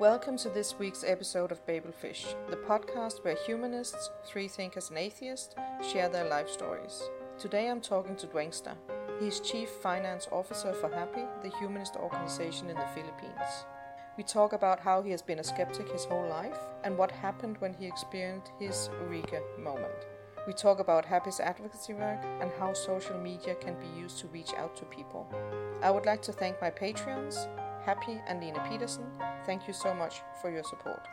Welcome to this week's episode of Babelfish, the podcast where humanists, free thinkers, and atheists share their life stories. Today I'm talking to Dwengster. He's Chief Finance Officer for HAPI, the humanist organization in the Philippines. We talk about how he has been a skeptic his whole life and what happened when he experienced his Eureka moment. We talk about HAPI's advocacy work and how social media can be used to reach out to people. I would like to thank my Patreons, Happy and Lena Peterson. Thank you so much for your support.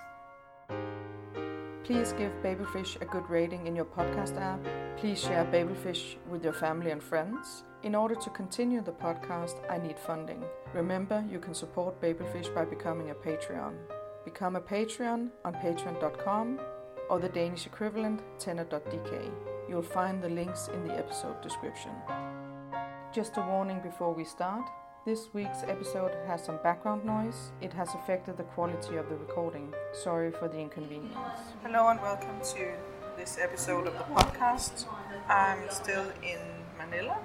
Please give Babelfish a good rating in your podcast app. Please share Babelfish with your family and friends. In order to continue the podcast, I need funding. Remember, you can support Babelfish by becoming a Patreon. Become a Patreon on patreon.com or the Danish equivalent 10er.dk. You'll find the links in the episode description. Just a warning before we start. This week's episode has some background noise. It has affected the quality of the recording. Sorry for the inconvenience. Hello and welcome to this episode of the podcast. I'm still in Manila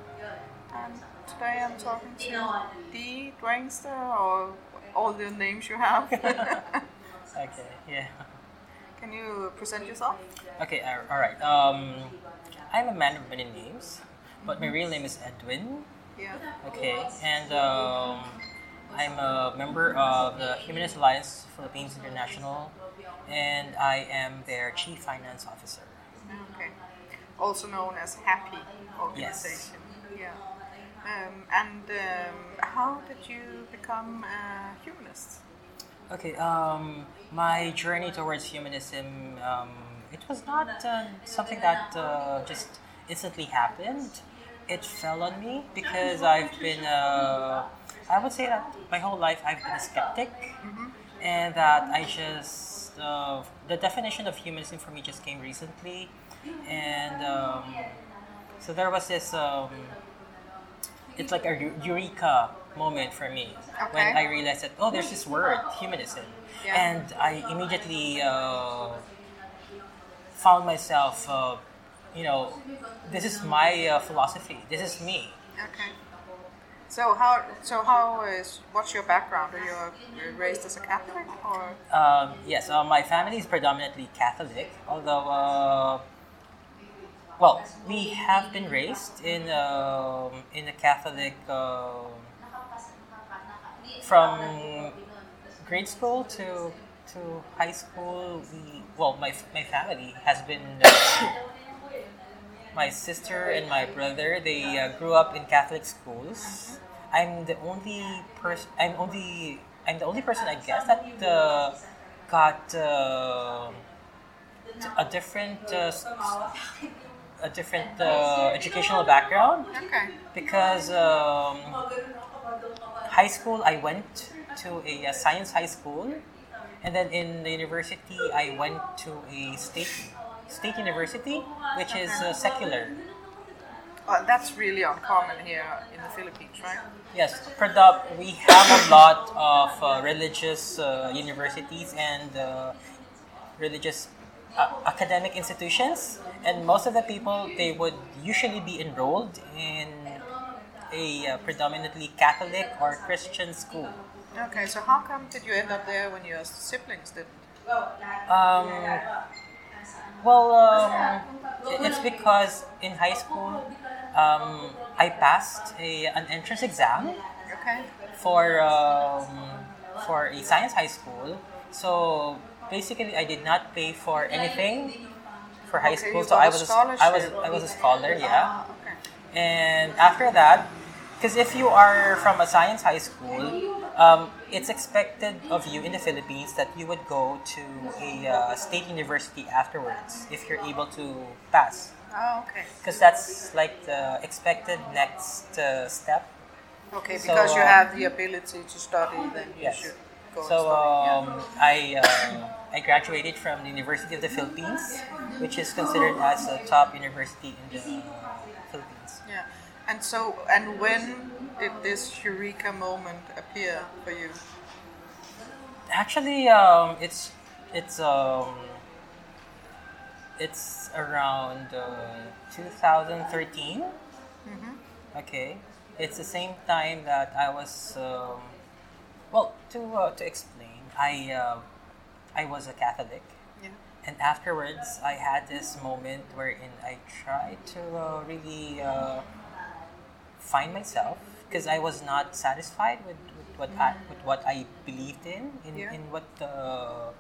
and today I'm talking to the Dwengster or all the names you have. Okay, yeah. Can you present yourself? Okay, uh, all right. Um, I'm a man of many names, but my real name is Edwin. Yeah. Okay, and um, I'm a member of the Humanist Alliance Philippines International, and I am their chief finance officer. Okay. Also known as HAPI Organization. Yes. Yeah. Um, and um, how did you become a humanist? Okay, um, my journey towards humanism, um, it was not uh, something that uh, just instantly happened. It fell on me because I've been, uh, I would say that my whole life I've been a skeptic, and that I just, uh, the definition of humanism for me just came recently, and um, so there was this, um, it's like a eureka moment for me when I realized that, oh, there's this word, humanism. Yeah. And I immediately uh, found myself, uh, you know, this is my uh, philosophy. This is me. Okay. So how? So how is? What's your background? Are you uh, raised as a Catholic or? Um, yes, uh, my family is predominantly Catholic, although, uh, well, we have been raised in um in a Catholic um from grade school to to high school. We well, my my family has been. My sister and my brother they uh, grew up in Catholic schools. I'm the only person. I'm only. I'm the only person, I guess, that uh, got uh, a different, uh, a different uh, educational background Okay. because um, high school I went to a, uh science high school, and then in the university I went to a state state university, which is uh, secular. Well, that's really uncommon here in the Philippines, right? Yes, predom- we have a lot of uh, religious uh, universities and uh, religious uh, academic institutions, and most of the people they would usually be enrolled in a uh, predominantly Catholic or Christian school. Okay. So how come did you end up there when your siblings didn't? Um, well, um, it's because in high school um, I passed a, an entrance exam Okay. for um, for a science high school. So basically, I did not pay for anything for high Okay, school. So I was a, I was. I was a scholar, yeah. Ah, okay. And after that, because if you are from a science high school, um, it's expected of you in the Philippines that you would go to a uh, state university afterwards if you're able to pass. Oh, okay. Because that's like the expected next uh, step Okay, So, because you um, have the ability to study, then you Yes. should go So um, I uh, I graduated from the University of the Philippines, which is considered as a top university in the Philippines. Yeah. And so, and when did this eureka moment appear for you? Actually, um, it's it's um, it's around uh, 2013. Okay, it's the same time that I was. Um, well, to uh, to explain, I uh, I was a Catholic, Yeah. and afterwards I had this moment wherein I tried to uh, really uh, find myself because I was not satisfied with, with what I with what I believed in in, Yeah. in what uh,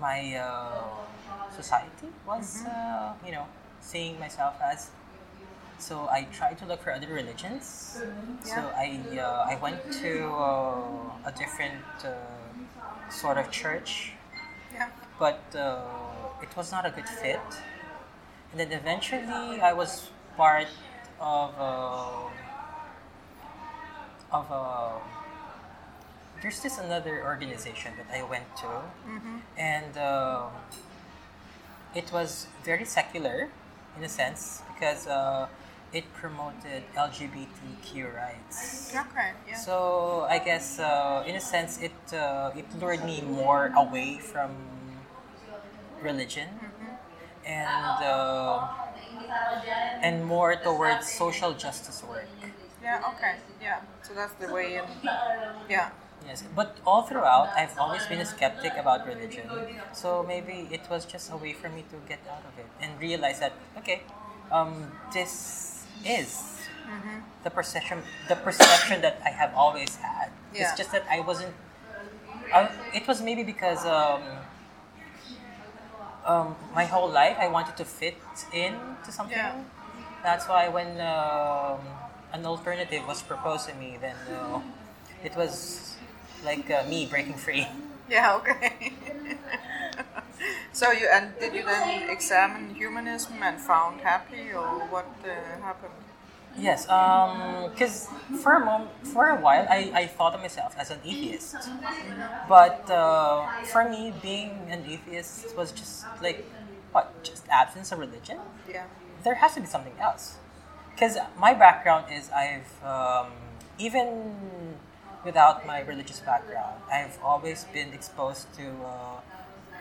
my uh, society was uh, you know seeing myself as. So I tried to look for other religions. So Yeah. I uh, I went to uh, a different uh, sort of church Yeah. but uh, it was not a good fit. And then eventually, I was part of a, of a. There's this another organization that I went to, and uh, it was very secular, in a sense, because uh, it promoted LGBTQ rights. Okay. Yeah. So I guess, uh, in a sense, it uh, it lured me more away from religion, and uh, and more towards social justice work. yeah. Okay. Yeah. So that's the way in. Yeah. Yes, but all throughout, I've always been a skeptic about religion. So maybe it was just a way for me to get out of it and realize that okay, um, this is the perception the perception that I have always had. Yeah. It's just that I wasn't. I, it was maybe because um, um, my whole life I wanted to fit in to something. Yeah. That's why when um, an alternative was proposed to me, then uh, it was like uh, me breaking free. Yeah. Okay. so you and did you then examine humanism and found HAPI, or what uh, happened? Yes, because for a moment, for a while, I, I thought of myself as an atheist. But uh, for me, being an atheist was just like, what, just absence of religion? Yeah. There has to be something else. Because my background is I've, um, even without my religious background, I've always been exposed to uh,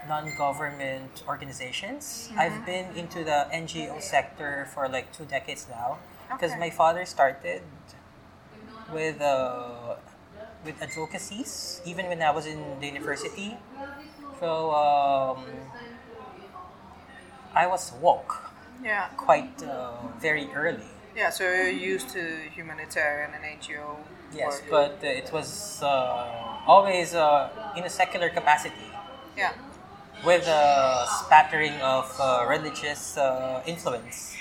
non government organizations. I've been into the NGO sector for like two decades now. Because Okay. my father started with uh, with advocacies even when I was in the university. So um, I was woke Yeah. quite uh, very early. Yeah. So you're used to humanitarian and NGO. Yes, but uh, it was uh, always uh, in a secular capacity Yeah. with a spattering of uh, religious uh, influence.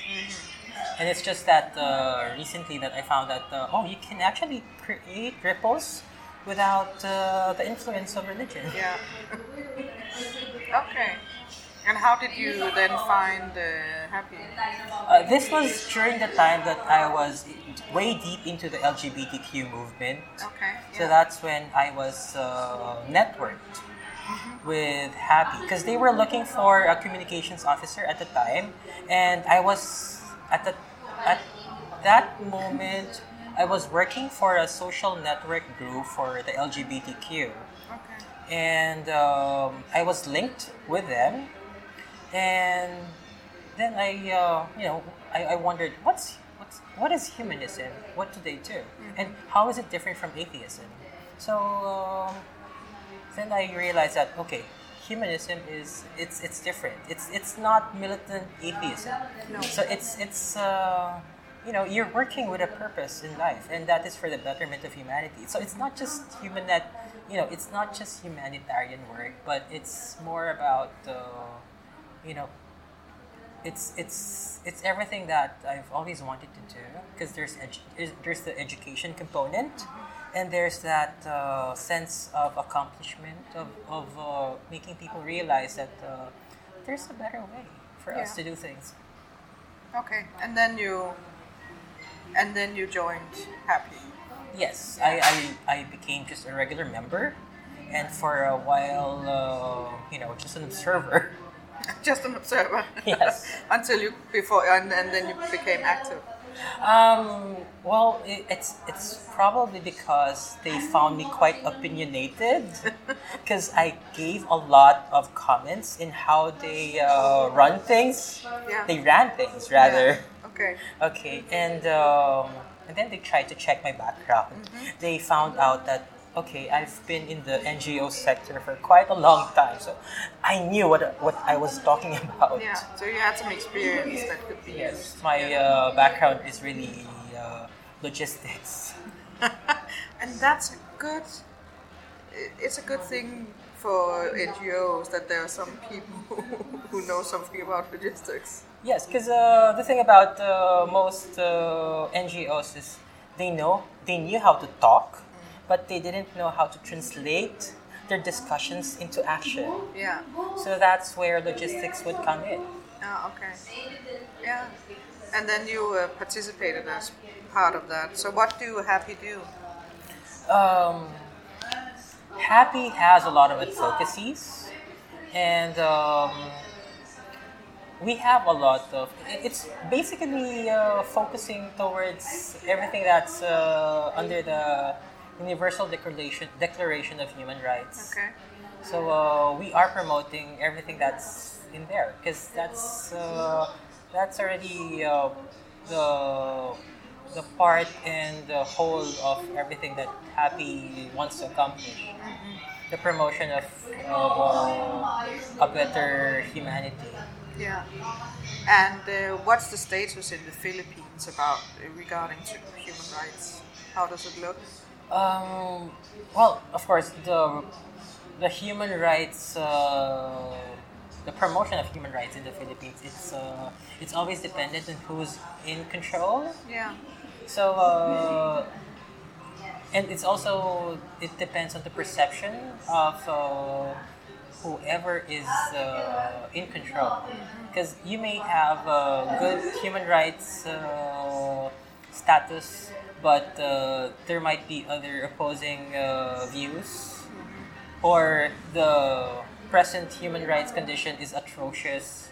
And it's just that uh, recently that I found that uh, oh, you can actually create ripples without uh, the influence of religion. Yeah. okay. And how did you then find uh, HAPI? Uh, this was during the time that I was way deep into the LGBTQ movement. Okay. So that's when I was uh, networked with HAPI because they were looking for a communications officer at the time, and I was at the at that moment I was working for a social network group for the LGBTQ, Okay. and um, I was linked with them, and then I uh, you know I, I wondered what's what's what is humanism? What do they do? And how is it different from atheism? So um, then I realized that okay, humanism is it's it's different. It's it's not militant atheism. No. So it's it's uh, you know you're working with a purpose in life, and that is for the betterment of humanity. So it's not just human that you know it's not just humanitarian work, but it's more about uh, you know it's it's it's everything that I've always wanted to do because there's edu- there's- there's the education component and there's that uh, sense of accomplishment of, of uh, making people realize that uh, there's a better way for us to do things. Okay. And then you. And then you joined HAPI. Yes, I, I, I became just a regular member and for a while, uh, you know, just an observer. Just an observer. Yes. Until you before and, and then you became active. Um, well, it, it's it's probably because they found me quite opinionated, because I gave a lot of comments in how they uh, run things. Yeah. They ran things rather. Yeah. Okay. Okay, and um, and then they tried to check my background. They found out that okay, I've been in the NGO sector for quite a long time, so I knew what what I was talking about. Yeah. So you had some experience that could be Yes, used. my uh, background is really uh, logistics. and that's a good. It's a good thing for NGOs that there are some people who know something about logistics. Yes, because uh, the thing about uh, most uh, NGOs is they know they knew how to talk, but they didn't know how to translate their discussions into action. Yeah. So that's where logistics would come in. Oh, okay. Yeah. And then you uh, participated as part of that. So what do HAPI do? Um, HAPI has a lot of advocacies, and um, we have a lot of. It's basically uh, focusing towards everything that's uh, under the Universal Declaration Declaration of Human Rights. Okay. So uh, we are promoting everything that's in there because that's uh, that's already uh, the the part and the whole of everything that HAPI wants to accomplish. The promotion of, of uh, a better humanity. Yeah. And uh, what's the status in the Philippines about uh, regarding to human rights? How does it look? Um, well, of course, the the human rights, uh, the promotion of human rights in the Philippines, it's uh, it's always dependent on who's in control. Yeah. So, uh, and it's also it depends on the perception of uh, whoever is uh, in control. Because you may have a good human rights uh, status, but uh, there might be other opposing uh, views, or the present human rights condition is atrocious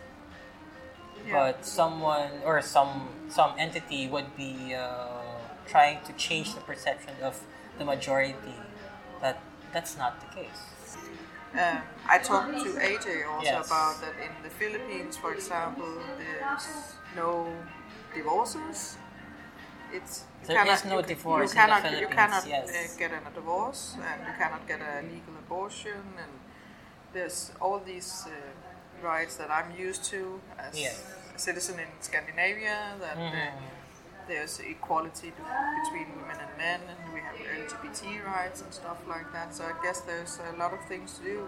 Yeah. but someone or some some entity would be uh, trying to change the perception of the majority that that's not the case Um, I talked to AJ also Yes. about that in the Philippines, for example, there's no divorces. It's There is no you, divorce You in the cannot, you cannot yes. uh, get a divorce, and you cannot get a legal abortion, and there's all these uh, rights that I'm used to as Yes. a citizen in Scandinavia. That uh, Mhm. there's equality between women and men, and we have LGBT rights and stuff like that. So I guess there's a lot of things to do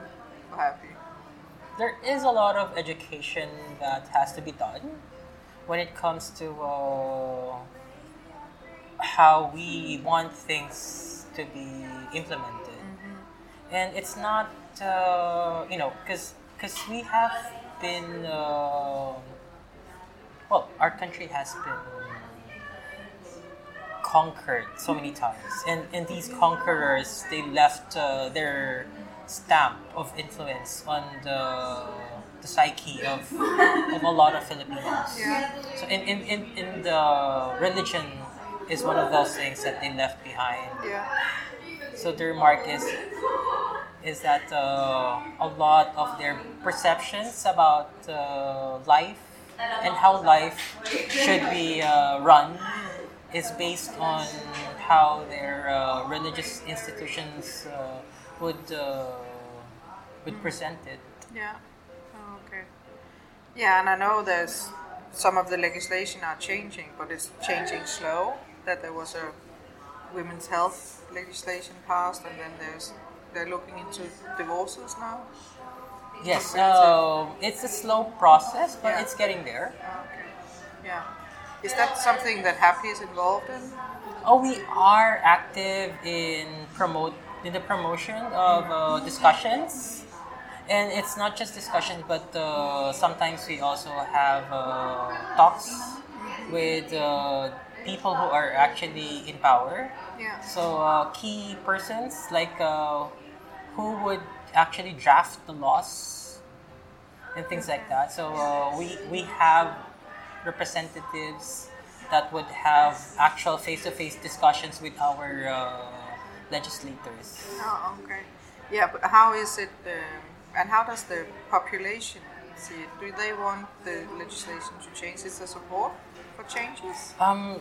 for HAPI. there is a lot of education that has to be done when it comes to uh, how we want things to be implemented. And it's not uh, you know because because we have been uh, well our country has been conquered so many times. And and these conquerors they left uh, their stamp of influence on the the psyche of of a lot of Filipinos. Yeah. so in, in, in, in the religion is one of those things that they left behind Yeah. so their mark is is that uh, a lot of their perceptions about uh, life and how life should be uh, run is based on how their uh, religious institutions uh, would uh, would present it. Yeah. Oh, okay. Yeah, and I know there's some of the legislation are changing, but it's changing slow. That there was a women's health legislation passed, and then there's they're looking into divorces now. Yes, What is it? uh, it's a slow process, but Yeah. it's getting there. Okay. Yeah. Is that something that HAPI is involved in? Oh, we are active in promote in the promotion of uh, discussions, and it's not just discussions, but uh, sometimes we also have uh, talks with uh, people who are actually in power. Yeah. So uh, key persons like uh, who would actually draft the laws and things like that. So uh, we we have representatives that would have actual face-to-face discussions with our uh, legislators. Oh, okay. Yeah, but how is it, um, and how does the population see it? Do they want the legislation to change? Is there support for changes? Um,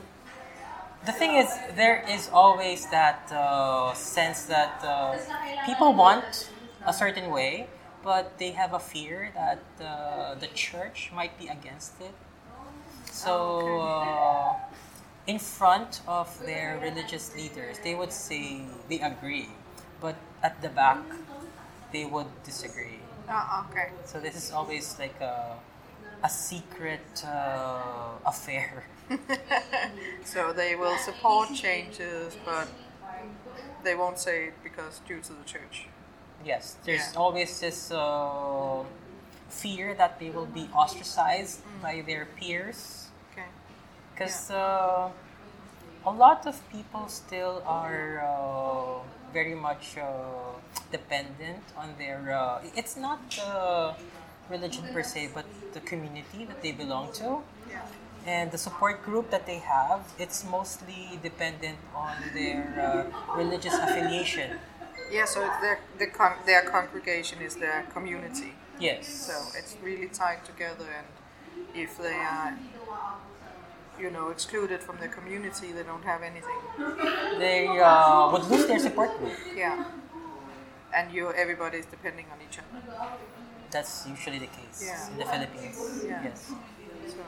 the thing is, there is always that uh, sense that uh, people want a certain way, but they have a fear that uh, the church might be against it. So, uh, in front of their religious leaders, they would say they agree, but at the back, they would disagree. Oh, okay. So this is always like a, a secret uh, affair. So they will support changes, but they won't say it because due to the church. Yes, there's Yeah. always this uh, fear that they will be ostracized by their peers Okay. because uh, a lot of people still are uh, very much uh, dependent on their. Uh, it's not the religion per se, but the community that they belong to. Yeah. And the support group that they have, it's mostly dependent on their uh, religious affiliation. Yeah. So their the con- their congregation is their community. Yes. So it's really tied together, and if they are, you know, excluded from the community, they don't have anything. they uh, would lose their support group. Yeah. And you, everybody is depending on each other. That's usually the case Yeah. in the Philippines. Yeah. Yes. So,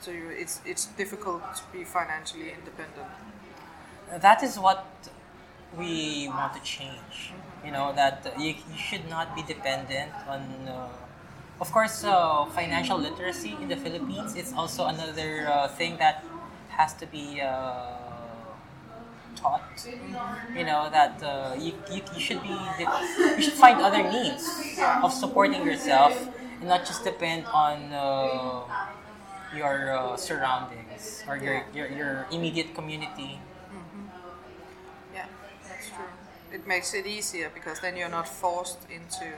so you, it's it's difficult to be financially independent. That is what we want to change. You know that you, you should not be dependent on. Uh, of course, uh, financial literacy in the Philippines is also another uh, thing that has to be uh, taught. You know that uh, you, you, you should be you should find other means of supporting yourself and not just depend on uh, your uh, surroundings or your, your, your immediate community. Yeah, that's true. It makes it easier because then you're not forced into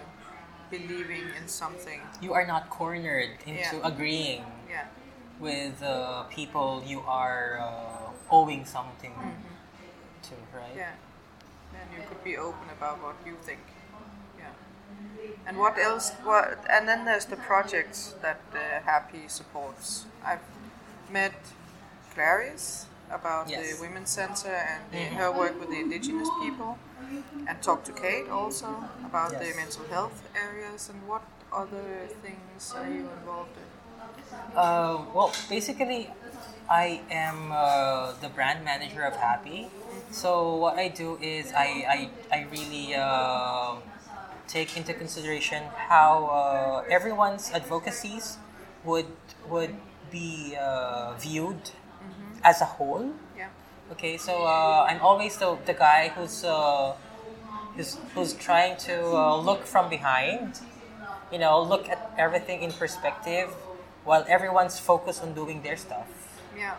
believing in something. You are not cornered into Yeah. agreeing Yeah. with uh, people you are uh, owing something to, right? Yeah. Then you could be open about what you think. Yeah. And what else? What? And then there's the projects that uh, HAPI supports. I've met Clarice about Yes. the Women's Center and the, Mhm. her work with the indigenous people, and talk to Kate also about the mental health areas. And what other things are you involved in? Uh, well, basically, I am uh, the brand manager of HAPI. So what I do is I I, I really uh, take into consideration how uh, everyone's advocacies would would be uh, viewed as a whole. Yeah. Okay, so uh, I'm always the, the guy who's, uh, who's who's trying to uh, look from behind, you know, look at everything in perspective, while everyone's focused on doing their stuff. Yeah.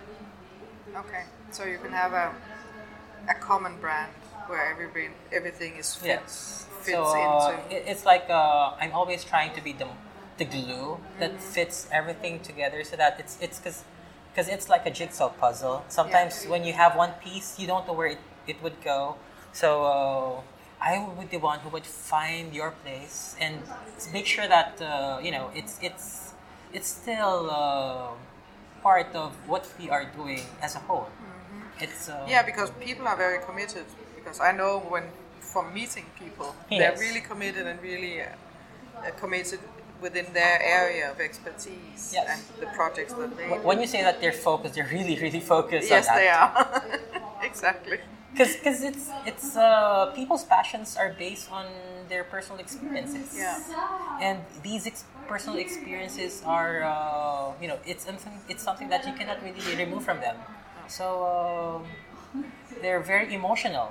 Okay. So you can have a a common brand where everything everything is fits fits So uh, into. it, it's like uh, I'm always trying to be the the glue that fits everything together, so that it's it's because because it's like a jigsaw puzzle. Sometimes when you have one piece, you don't know where it, it would go. So uh, I would be the one who would find your place and make sure that uh, you know it's it's it's still uh, part of what we are doing as a whole. It's uh, Yeah, because people are very committed. Because I know when from meeting people, Yes. they're really committed and really uh, committed within their area of expertise Yes. and the projects that they. when you say that they're focused, they're really really focused yes, on that. they are. exactly. because it's it's uh, people's passions are based on their personal experiences Yeah. and these ex- personal experiences are uh, you know it's something it's something that you cannot really remove from them so um they're very emotional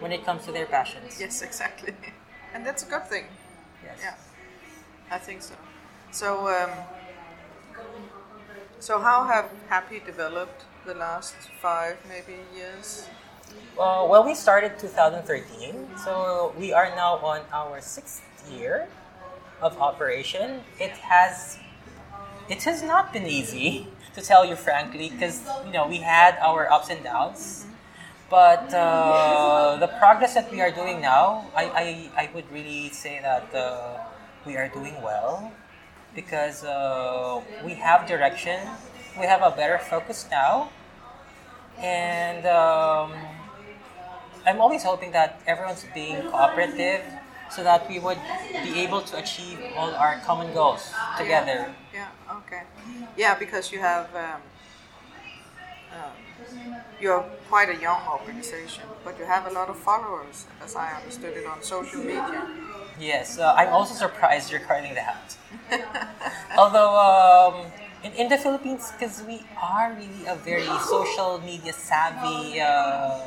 when it comes to their passions Yes, exactly. And that's a good thing. yes Yeah, I think so. So, um, so how have HAPI developed the last five, maybe years? Uh, well, we started 2013, so we are now on our sixth year of operation. It has, it has not been easy to tell you frankly, because you know we had our ups and downs. But uh, the progress that we are doing now, I, I, I would really say that uh, we are doing well because uh, we have direction, we have a better focus now, and um, I'm always hoping that everyone's being cooperative so that we would be able to achieve all our common goals together. Yeah. Okay. Yeah, because you have um, um, you're quite a young organization, but you have a lot of followers, as I understood it on social media. Yes, uh, I'm also surprised you're regarding that. Although um, in, in the Philippines, because we are really a very social media savvy uh,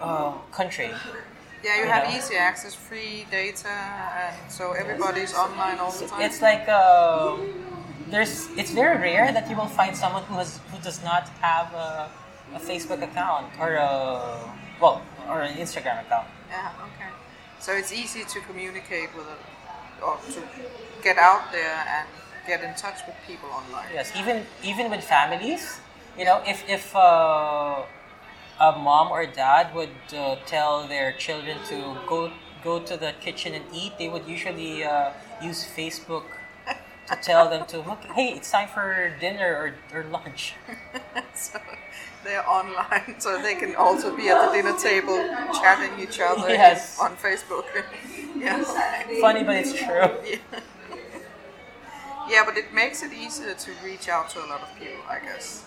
uh, country. Yeah, you You have know. easy access, free data, and so everybody's online all the time. It's like uh, there's. It's very rare that you will find someone who has who does not have a, a Facebook account or a well or an Instagram account. Yeah, okay. So it's easy to communicate with it, or to get out there and get in touch with people online. Yes, even even with families, you know, if if uh, a mom or dad would uh, tell their children to go go to the kitchen and eat, they would usually uh, use Facebook to tell them to look. Hey, it's time for dinner or, or lunch. so they're online, so they can also be at the dinner table chatting each other Yes. on Facebook. yes. Funny, but it's true. Yeah, but it makes it easier to reach out to a lot of people, I guess.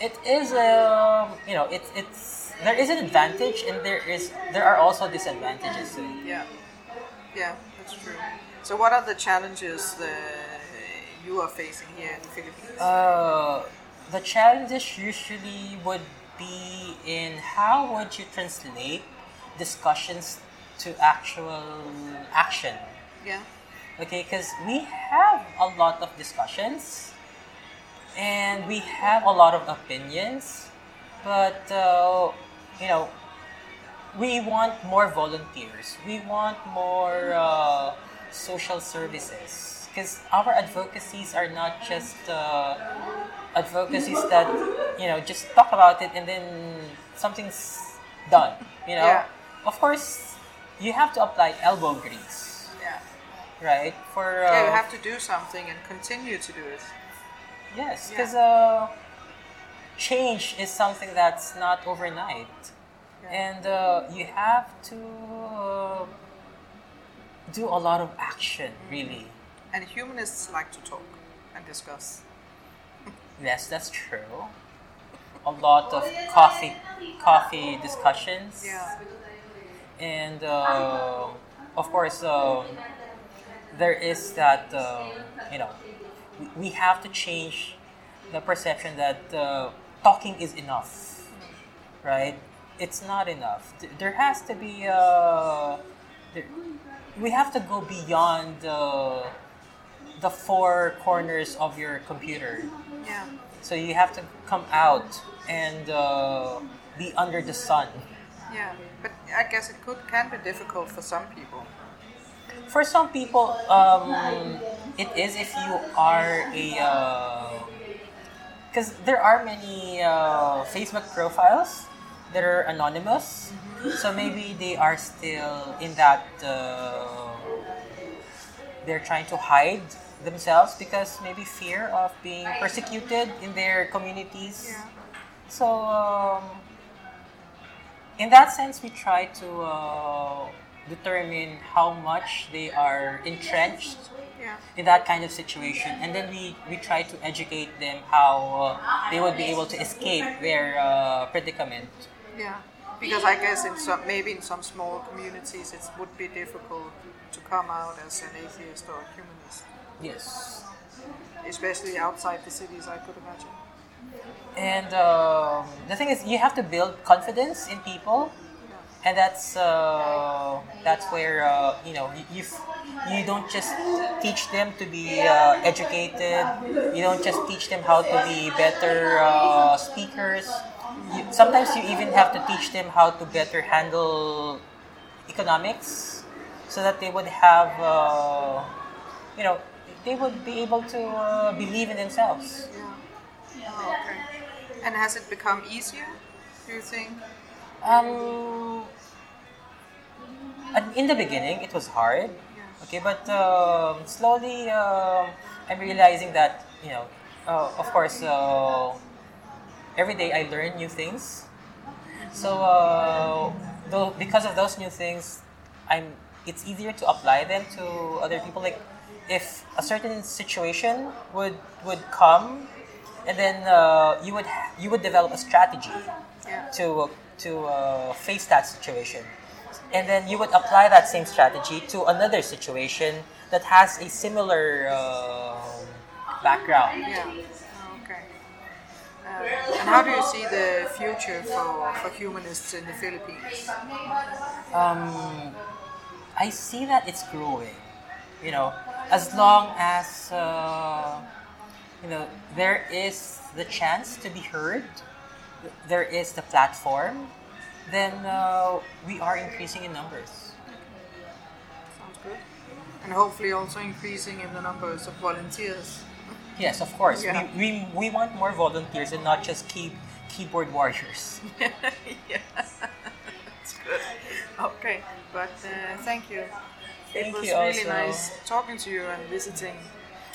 It is um, you know, it's it's there is an advantage and there is there are also disadvantages to it. Yeah, yeah, that's true. So, what are the challenges that you are facing here in the Philippines? Uh, the challenges usually would be in how would you translate discussions to actual action. yeah, Okay, because we have a lot of discussions and we have a lot of opinions, but uh, you know, we want more volunteers. We want more uh, social services because our advocacies are not just uh, advocacies that you know just talk about it and then something's done. You know, Yeah. of course, you have to apply elbow grease. Right? For uh, Yeah, you have to do something and continue to do it. yes, Yeah. because uh, change is something that's not overnight, Yeah. and uh, you have to uh, do a lot of action. Really, And humanists like to talk and discuss. yes, that's true. A lot of coffee, coffee discussions. Yeah, and uh, of course there is that um, you know we- we have to change the perception that uh, talking is enough right it's not enough there has to be uh, there, we have to go beyond uh, the four corners of your computer yeah, so you have to come out and uh, be under the sun yeah. But I guess it could can be difficult for some people. For some people, um, it is if you are a. Because there are many uh, Facebook profiles that are anonymous, so maybe they are still in that. Uh, they're trying to hide themselves because maybe fear of being persecuted in their communities. Yeah. So, um, in that sense, we try to uh, determine how much they are entrenched Yeah, in that kind of situation, and then we, we try to educate them how uh, they would be able to escape their uh, predicament. yeah. Because I guess in some maybe in some small communities it would be difficult to come out as an atheist or a humanist, Yes. especially outside the cities. I could imagine. And um, the thing is, you have to build confidence in people, and that's uh, that's where uh, you know you, you don't just teach them to be uh, educated. You don't just teach them how to be better uh, speakers. You, sometimes you even have to teach them how to better handle economics, so that they would have uh, you know they would be able to uh, believe in themselves. Yeah. Okay. And has it become easier? Do you think? Um, in the beginning, it was hard. Okay, but um, slowly, um, I'm realizing that you know, uh, of course, uh, every day I learn new things. So uh, though because of those new things, I'm it's easier to apply them to other people. Like if a certain situation would would come, and then uh, you would you would develop a strategy to to uh, face that situation, and then you would apply that same strategy to another situation that has a similar uh, background. Yeah. Oh, Okay. Uh, and how do you see the future for, for humanists in the Philippines? Um, I see that it's growing. You know, as long as uh, you know there is the chance to be heard, there is the platform, then uh, we are increasing in numbers. Sounds good. And hopefully also increasing in the numbers of volunteers. Yes, of course. Yeah. We, we, we want more volunteers and not just key, keyboard warriors. yeah, that's good. Okay, but uh, thank you. it was you really also. nice talking to you and visiting.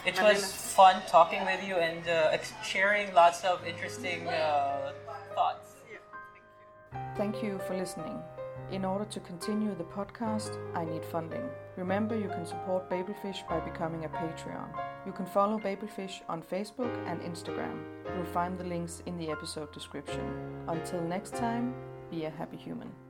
It Manila. was fun talking with you and uh, sharing lots of interesting uh, thoughts. Thank you for listening. In order to continue the podcast, I need funding. Remember, you can support Babelfish by becoming a Patreon. You can follow Babelfish on Facebook and Instagram. You'll find the links in the episode description. Until next time, be a happy human.